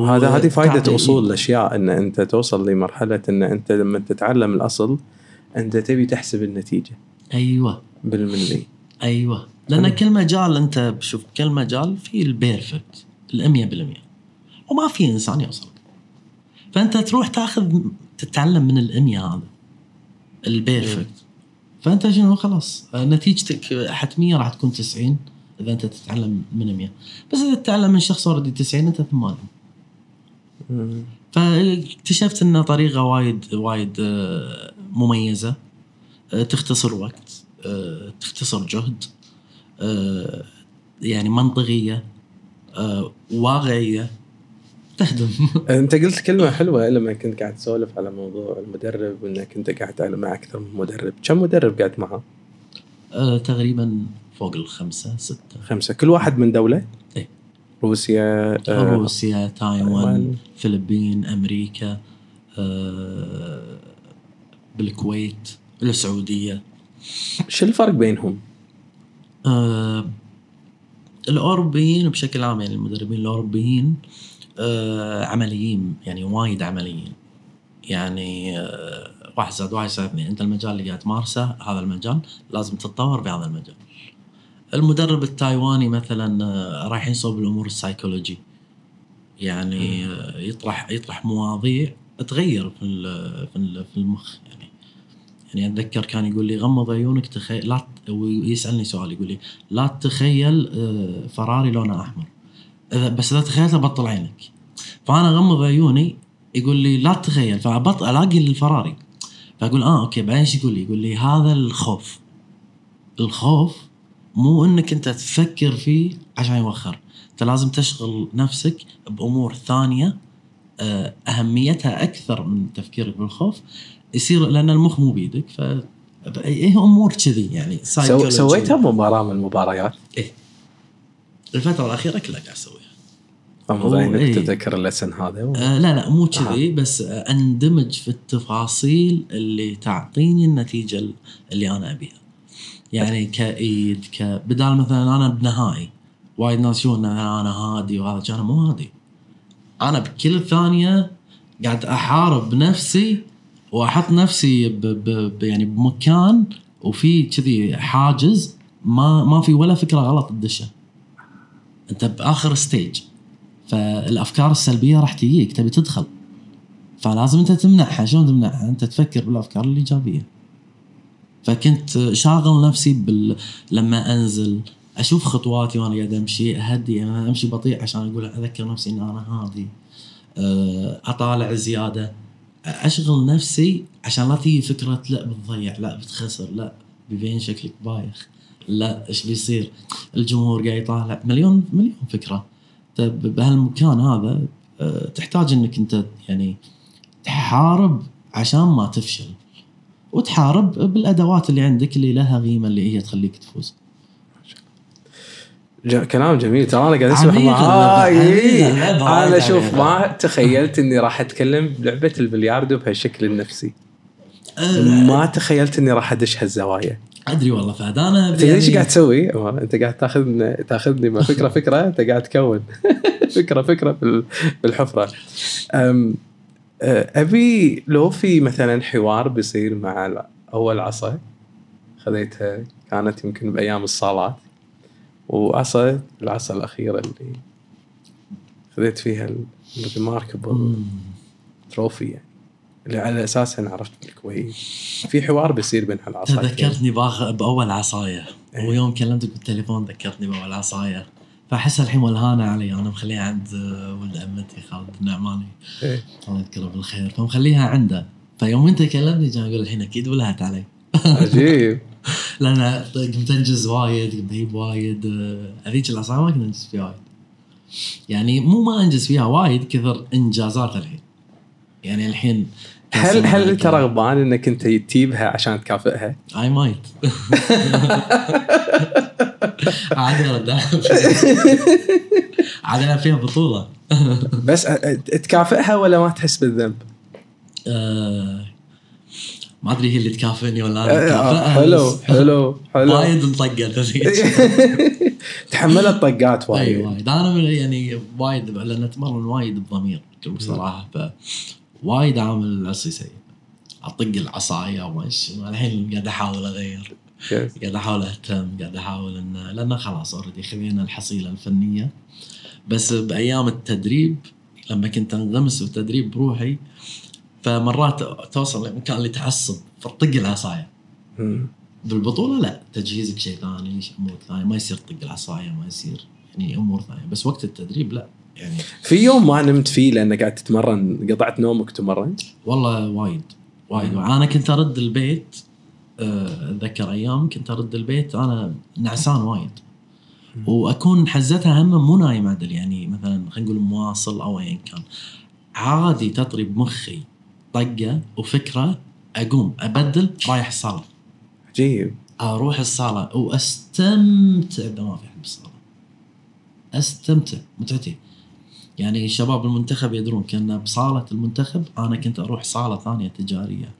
وهذا هذه فائده اصول الأشياء إن أنت توصل لمرحلة إن أنت لما تتعلم الأصل أنت تبي تحسب النتيجة. أيوه. بالملي. أيوه. لأن كل مجال أنت بشوف كل مجال فيه ال perfect الأمية بالمية. وما في إنسان يوصل. فأنت تروح تاخذ تتعلم من الأمية هذا. ال perfect فأنت شنو؟ خلاص. نتيجتك حتميه راح تكون 90 إذا أنت تتعلم من 100 بس إذا تتعلم من شخص اوريدي 90 أنت 80 فاكتشفت انه طريقة وايد وايد آه، مميزة. آه، تختصر وقت. آه، تختصر جهد. آه، يعني منطقية. آه، واقعية. تخدم انت قلت كلمة حلوة لما كنت قاعد تسولف على موضوع المدرب وإنك أنت قاعد مع أكثر من مدرب. كم مدرب قاعد معه؟ آه، تقريبا فوق الخمسة ستة. خمسة. كل واحد من دولة؟ إيه. روسيا آه، روسيا تايوان تايوان. فلبين أمريكا آه، بالكويت السعودية. شو الفرق بينهم؟ آه، الأوروبيين بشكل عام يعني المدربين الأوروبيين آه، عمليين يعني وايد عمليين. يعني آه، واحد زائد واحد يساوي اثنين. انت المجال اللي قاعد تمارسه هذا المجال لازم تتطور بهذا المجال. المدرب التايواني مثلا آه، رايحين صوب الأمور السايكولوجي. يعني آه، يطرح يطرح مواضيع تغير في في ال- في المخ. يعني يعني أتذكر كان يقول لي غمض عيونك تخيل لا ويسألني سؤال يقول لي لا تتخيل آه، فراري لونه أحمر. بس إذا تخيلته بطل عينك. فأنا اغمض عيوني يقول لي لا تتخيل. فبط ألاقي الفراري. فأقول آه أوكي بعدين إيش يقول لي؟ يقول لي هذا الخوف. الخوف مو إنك أنت تفكر فيه عشان يوخر. أنت لازم تشغل نفسك بأمور ثانية آه، أهميتها أكثر من تفكيرك بالخوف. يصير لأن المخ مو بيدك ف إيه أمور كذي يعني. سويتها بمباراه من المباريات؟ إيه. الفترة الأخيرة كلها قاعد أسويها. عينك إيه. تتذكر اللسن هذا؟ و- آه لا لا مو كذي بس آه أندمج في التفاصيل اللي تعطيني النتيجة اللي أنا أبيها. يعني كإيد ك بدال مثلا أنا بنهائي وايد ناس يقولون أنا هادي وهذا كان مو هادي. أنا بكل ثانية قاعد أحارب نفسي وأحط نفسي ب ب ب يعني بمكان وفي كذي حاجز ما ما في ولا فكرة غلط تدشه. أنت بآخر ستيج فالأفكار السلبية راح تجيك تبي تدخل. فلازم أنت تمنعها شلون تمنعها أنت تفكر بالأفكار الإيجابية. فكنت شاغل نفسي بال... لما أنزل أشوف خطواتي وأنا قاعد أمشي أهدي أنا أمشي بطيء عشان أقول أذكر نفسي إن أنا هادي. أه، أطالع زيادة. أشغل نفسي عشان لا تيجي فكرة لا بتضيع لا بتخسر لا بيبين شكلك بايخ لا إيش بيصير. الجمهور قاعد يطالع. مليون مليون فكرة. بهالمكان هذا أه، تحتاج إنك أنت يعني تحارب عشان ما تفشل. وتحارب بالأدوات اللي عندك اللي لها قيمة اللي هي تخليك تفوز. كلام جميل. ترى أنا قاعد أسمع اللعبة، وايد أنا شوف. ما تخيلت إني راح أتكلم بلعبه البلياردو بهالشكل النفسي. أه، ما تخيلت إني راح أدش هالزوايا. أدري والله فهد أنا أنت إيش قاعد تسوي؟ أنت قاعد تاخذ تاخذني من فكرة فكرة. أنت قاعد تكون. فكرة فكرة بال- بالحفرة. أم أبي لو في مثلا حوار بيصير مع أول عصا خذيتها كانت يمكن بأيام الصالات. وعصا العصا الأخيرة اللي خذيت فيها الريماركبل. تروفي يعني. اللي على اساسها عرفت بالكويت في حوار بيصير بين هالعصايتين. تذكرتني باخ بأول عصاية. إيه. ويوم كلمتك بالتليفون ذكرتني بأول عصاية. فأحس الحين ولهانه علي. أنا مخليها عند ولد عمتي خالد النعماني إيه. الله يذكره بالخير. فمخليها عنده. فيوم أنت كلمني كان أقول الحين أكيد ولهت علي. عجيب. لأن قمت أنجز وايد قمت أجيب وايد. هذيك العصاية ما كنت أنجز فيها وايد. يعني مو ما أنجز فيها وايد كثر إنجازات الحين. يعني الحين هل هل انت رغبان إنك أنت تجيبها عشان تكافئها؟ I might عادي عاد أنا فيها بطولة. بس تكافئها ولا ما تحس بالذنب؟ آه، ما أدري هي اللي تكافئني ولا أنا حلو حلو حلو. وايد هذيك. تحملت طقات إي وايد. وايد. أنا يعني وايد لأن أتمرن وايد بضمير بصراحة ف وايد عامل العصي سيء أطق العصاية ومش الحين قاعد أحاول أغير. قاعد أحاول أهتم قاعد أحاول إن لأن خلاص already خذينا الحصيلة الفنية. بس بأيام التدريب لما كنت أنغمس بالتدريب بروحي فمرات توصل لمكان اللي تعصب فطق العصاية. بالبطولة لا تجهيزك شيء ثاني أمور ثانية ما يصير طق العصاية ما يصير يعني أمور ثانية. بس وقت التدريب لا. يعني. في يوم ما نمت فيه لانك قاعد تتمرن قطعت نومك تمرنت والله وايد وايد. أنا كنت أرد البيت آه، أتذكر أيام كنت أرد البيت أنا نعسان وايد. وأكون حزتها هم مو نايم عدل يعني مثلا خلينا نقول مواصل أو ايا كان. عادي تطري بمخي طقة وفكرة أقوم أبدل رايح الصالة. عجيب. أروح الصالة وأستمتع بما في حد بالصاله أستمتع متعتي. يعني شباب المنتخب يدرون كنا بصالة المنتخب أنا كنت أروح صالة ثانية تجارية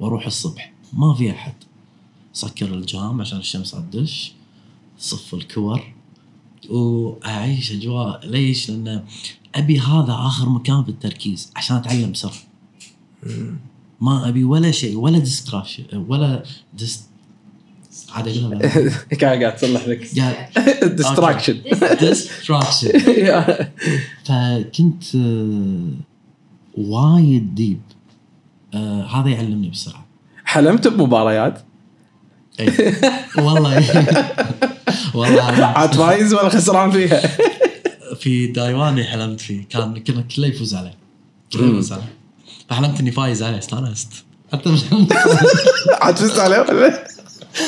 وأروح الصبح. ما في أحد. سكر الجام عشان الشمس تدش صف الكور وأعيش أجواء. ليش؟ لأن أبي هذا آخر مكان في التركيز عشان أتعلم بسرعة ما أبي ولا شيء ولا distraction ولا dist عاد اقولها. قاعد قاعد تصلح لك؟ قاعد distraction distraction فكنت آه، وايد deep آه هذا يعلمني بسرعة. حلمت بمباريات؟ اي والله. والله عاد فايز ولا خسران فيها؟ في تايواني حلمت فيه. كان كنا كله يفوز عليه. كله يفوز عليه. فحلمت إني فايز عليه. استانست حتى مش حلمت عاد فزت عليه ولا؟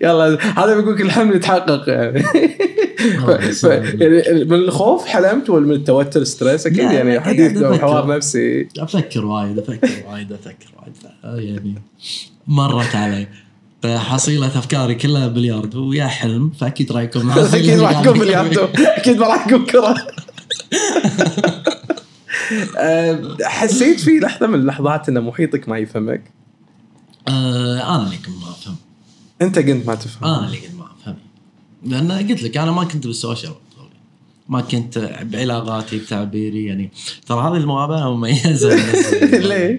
يلا هذا بيقول لك الحلم يتحقق يعني. ف- ف- يعني من الخوف حلمت ولا من التوتر stress؟ أكيد يعني حديث. حوار نفسي. أفكر وايد أفكر وايد أفكر وايد. ف- يعني مرت علي. فحصيلة أفكاري كلها بلياردو ويا حلم فأكيد راح يكون أكيد راح يكون بالياردو أكيد ما راح يكون كرة. حسيت في لحظة من اللحظات ان محيطك ما يفهمك؟ آه أنا اللي كنت ما أفهم. أنت كنت ما تفهم. أنا اللي كنت ما أفهم. لأن قلت لك أنا ما كنت بالسوشيال ما كنت بعلاقاتي بتعبيري يعني ترى هذه المقابله مميزة. ليه؟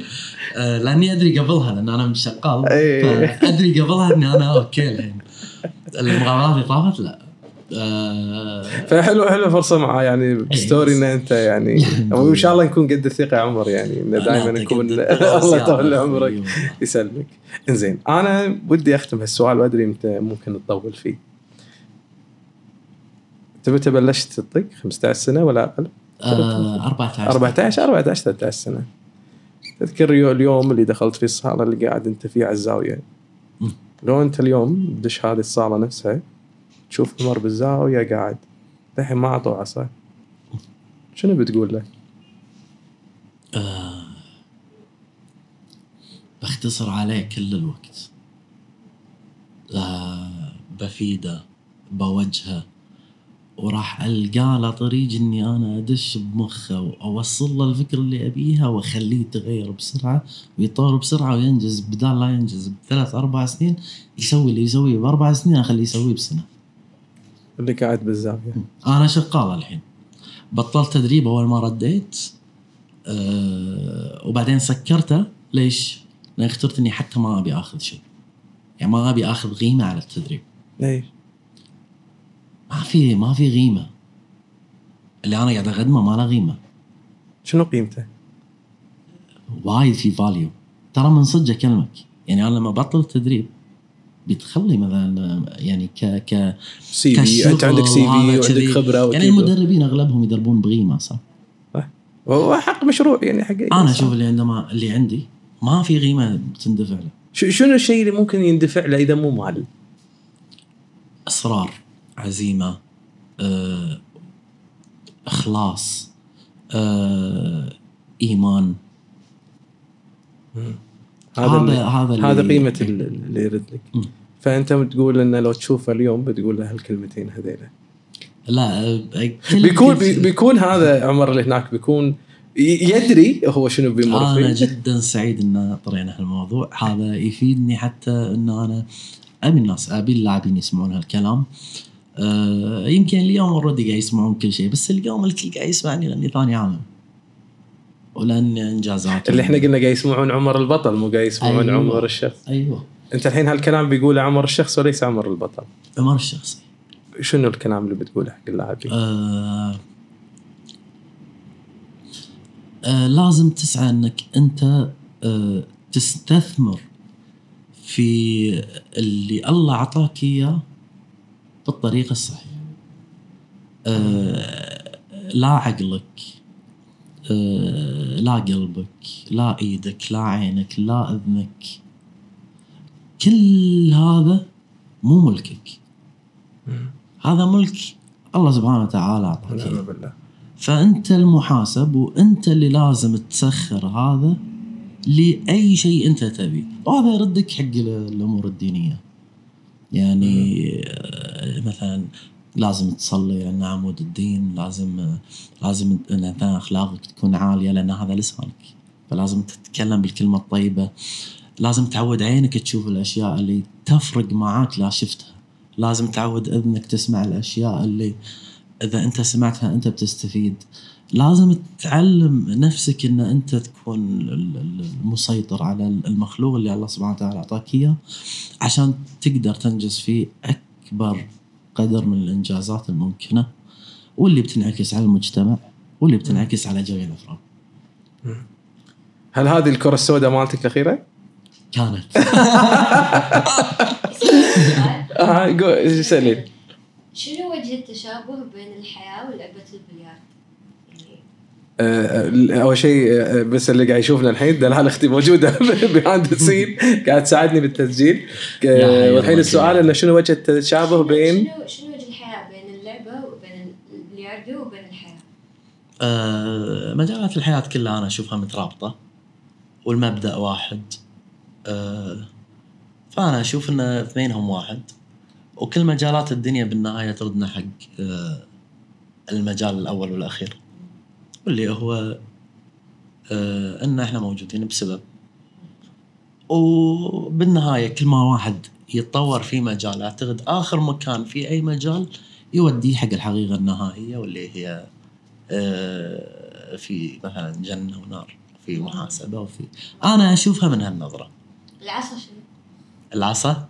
آه لأني أدري قبلها لأن أنا مش شغال إيه. فأدري قبلها إني أنا okay الحين المقابلات اللي طافت؟ لا. آه فحلو حلو فرصه معاه يعني بستوري ان أنت يعني وان شاء الله نكون قد الثقة يا عمر يعني إنه دائما نكون الله يطول. عمرك أيوة. يسلمك إنزين أنا ودي أختم هالسؤال وأدري أنت ممكن تطول فيه انت متى بلشت تطق 15 سنة ولا أقل؟ آه 14 14 14 13 سنة تذكر يو- اليوم اللي دخلت في الصالة اللي قاعد أنت فيه على الزاويه. لو أنت اليوم تدش هذه الصالة نفسها تشوف عمر بالزاويه قاعد الحين ما أعطوه عصا شنو بتقول له؟ آه بختصر عليه كل الوقت آه بفيده بوجهه وراح ألقى له طريق إني أنا أدش بمخه وأوصل له الفكرة اللي أبيها وأخليه يتغير بسرعة ويطور بسرعة وينجز بدال لا ينجز بثلاث أربع سنين يسوي اللي يسويه بأربع سنين أخليه يسويه بسنة. اللي قاعد بالزاوية. أنا شغال الحين. بطلت تدريب أول ما رديت أه وبعدين سكرته. ليش؟ لأن اخترت إني حتى ما أبي آخذ شيء. يعني ما أبي آخذ قيمه على التدريب. ليش؟ ما في ما في قيمه اللي أنا قاعد اقدمه ما له قيمه شنو قيمته؟ وايد في value ترى من صدق أكلمك. يعني أنا لما بطل التدريب بيدخل لي مثلا يعني ك ك CV أنت عندك CV وعندك. خبرة يعني وكذا. المدربين أغلبهم يدربون بقيمه صح؟ هو حق مشروع يعني حقيقي أنا أشوف اللي عندما اللي عندي ما في قيمه تندفع له شنو الشيء اللي ممكن يندفع له إذا مو مال؟ اصرار عزيمة آه، إخلاص آه، إيمان هذا هذا هذا قيمة ال- اللي يرد لك. فأنت بتقول انه لو تشوفه اليوم بتقول له هالكلمتين هذيلا. لا بيكون. بيكون هذا عمر اللي هناك بيكون يدري هو شنو بيمر أنا فيه. جدا سعيد إن طرينا هالموضوع. هذا يفيدني حتى إن أنا أبي الناس أبي اللاعبين يسمعون هالكلام. آه يمكن اليوم اوريدي قاعد يسمعون كل شيء بس اليوم الكل قاعد يسمعني لأني ثاني عالم. ولأن انجازاتي اللي إحنا قلنا قاعد يسمعون عمر البطل مو قاعد يسمعون أيوة. عمر الشخص. أيوه. أنت الحين هالكلام بيقوله عمر الشخص وليس عمر البطل عمر الشخصي شنو الكلام اللي بتقوله حق اللاعبين؟ آه آه لازم تسعى إنك أنت آه تستثمر في اللي الله اعطاك إياه بالطريقة الصحيحة. آه لا عقلك آه لا قلبك لا إيدك لا عينك لا أذنك كل هذا مو ملكك. هذا ملك الله سبحانه وتعالى أعطاك فأنت المحاسب وأنت اللي لازم تسخر هذا لأي شيء أنت تبي. وهذا يردك حق ال- الأمور الدينية. يعني آه، مثلا لازم تصلي لأن عمود الدين لازم لازم انت أخلاقك تكون عالية لأن هذا لسانك. فلازم تتكلم بالكلمة الطيبة. لازم تعود عينك تشوف الأشياء اللي تفرق معاك لا شفتها لازم تعود اذنك تسمع الأشياء اللي إذا أنت سمعتها أنت بتستفيد لازم تعلم نفسك إن أنت تكون ال- ال- المسيطر على المخلوق اللي الله سبحانه وتعالى أعطاك إياه عشان تقدر تنجز فيه أكبر قدر من الإنجازات الممكنة واللي بتنعكس على المجتمع واللي بتنعكس على جميع الأفراد. هل هذه الكرة السوداء مالتك الاخيره؟ كانت آه قول سألين شنو وجه التشابه بين الحياة ولعبة البلياردو؟ يعني آه، أول شيء آه، بس اللي قاعد يشوفنا الحين دلال أختي موجودة بيهاند السين قاعد تساعدني بالتسجيل آه، والحين السؤال. إنه شنو وجه التشابه بين شنو شنو وجه الحياة بين اللعبة وبين البلياردو وبين الحياة؟ آه، مجالات الحياة كلها أنا أشوفها مترابطة والمبدأ واحد آه، فأنا أشوف أن اثنينهم واحد. وكل مجالات الدنيا بالنهاية تردنا حق آه، المجال الأول والأخير. واللي هو آه، أن إحنا موجودين بسبب. وبالنهاية كل ما واحد يتطور في مجال أعتقد آخر مكان في أي مجال يوديه حق الحقيقة النهائية واللي هي في مثلا جنة ونار في محاسبة وفي. أنا أشوفها من هالنظرة. العصا شنو؟ العصا؟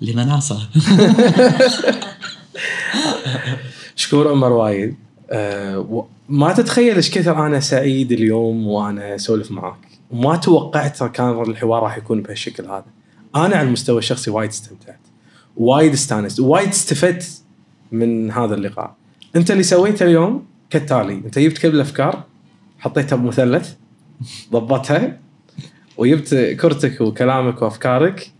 لمن عصى شكور عمر وايد. و- ما تتخيل إيش كثر أنا سعيد اليوم وأنا أسولف معاك. وما توقعت كان الحوار راح يكون بهالشكل هذا. أنا على المستوى الشخصي وايد استمتعت. وايد استانست. وايد استفدت من هذا اللقاء. أنت اللي سويته اليوم كالتالي. أنت جبت كل الأفكار حطيتها بمثلث ضبطها وجبت كرتك وكلامك وأفكارك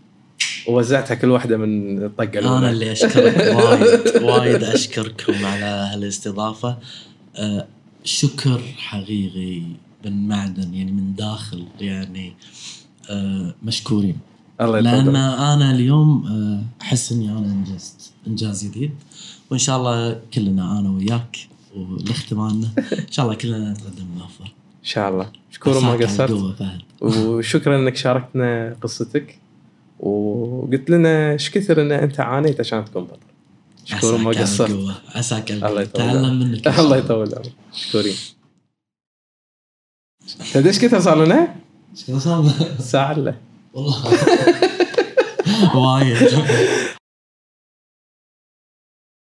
ووزعتها كل واحدة من الطقة أنا الاولى اللي أشكرك وايد وايد أشكركم على هالاستضافة. آه، شكر حقيقي من معدن يعني من داخل يعني آه، مشكورين. الله لأن أنا اليوم آه، أحس إني أنا إنجزت إنجاز جديد. وإن شاء الله كلنا أنا وياك ولاختمالنا إن شاء الله كلنا نتقدم بالافضل إن شاء الله. شكرا ما قصرت. وشكرا إنك شاركتنا قصتك. وقلت لنا إيش كثر إن أنت عانيت عشان تكون بطل. شكرا ما قصرت. عساك الله تعلم. منك الله يطول عمرك مشكورين تدري إيش كثر صار لنا؟ شو صار؟ ساعة إلا. والله. وايد.